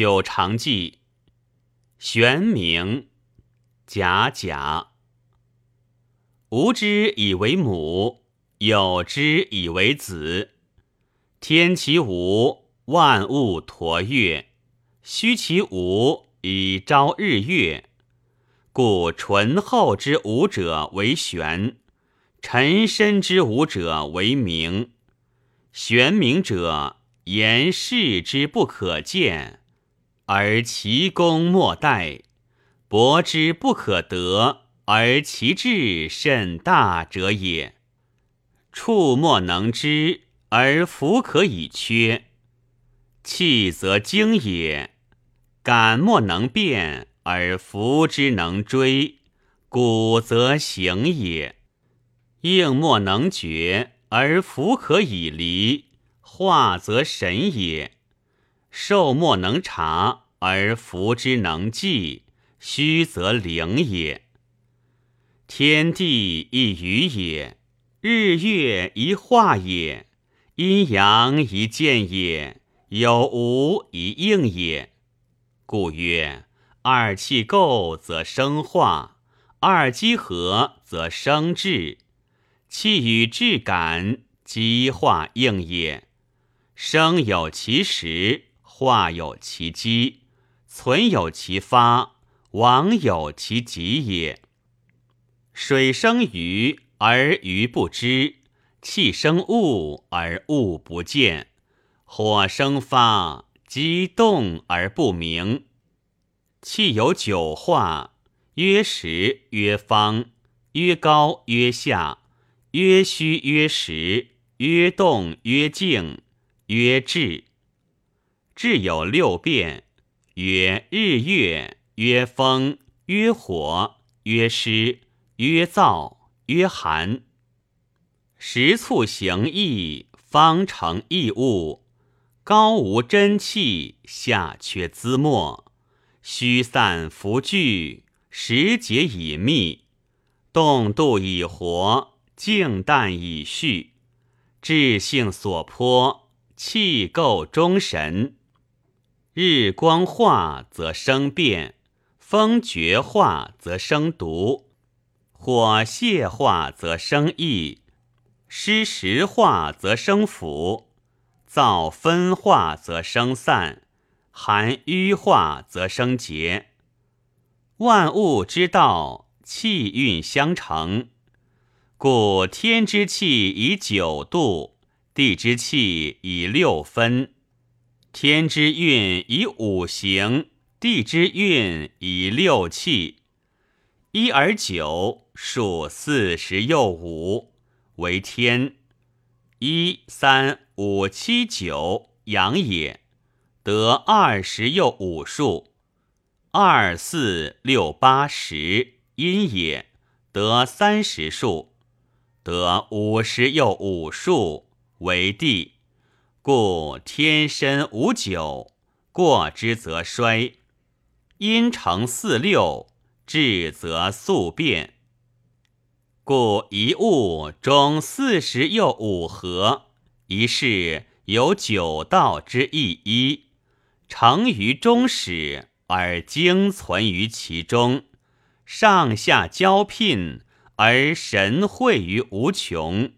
九常记，玄冥，甲甲。无之以为母，有之以为子。天其无，万物陀月；虚其无，以昭日月。故醇厚之武者为玄，沉深之武者为明。玄明者，言事之不可见。而其功莫待，博之不可得，而其志甚大者也。触莫能知，而弗可以缺。气则精也，感莫能辨，而弗之能追。骨则行也，应莫能觉，而弗可以离。化则神也。受莫能察，而福之能济，虚则灵也。天地一语也，日月一化也，阴阳一见也，有无一应也。故曰：二气构则生化，二机合则生智。气与志感，机化应也。生有其时。化有其机，存有其发，亡有其极也。水生鱼而鱼不知，气生物而物不见，火生发，激动而不明。气有九化，曰实曰方，曰高曰下，曰虚曰实，曰动曰静，曰滞。志有六变，曰日月，曰风，曰火，曰湿，曰燥，曰寒。时促行义，方成异物。高无真气，下缺资末，虚散浮聚，时节以密，动度以活，静淡以蓄。志性所颇，气构终神。日光化则生变，风绝化则生毒，火泄化则生疫，湿石化则生腐，燥分化则生散，寒瘀化则生结。万物之道，气运相成。故天之气以九度，地之气以六分。天之运以五行，地之运以六气。一而九，数四十又五，为天。一三五七九，阳也。得二十又五数。二四六八十，阴也。得三十数。得五十又五数，为地。故天身无九，过之则衰；阴成四六，至则速变。故一物中四十又五合，一事有九道之一一，成于中始，而精存于其中，上下交聘，而神会于无穷。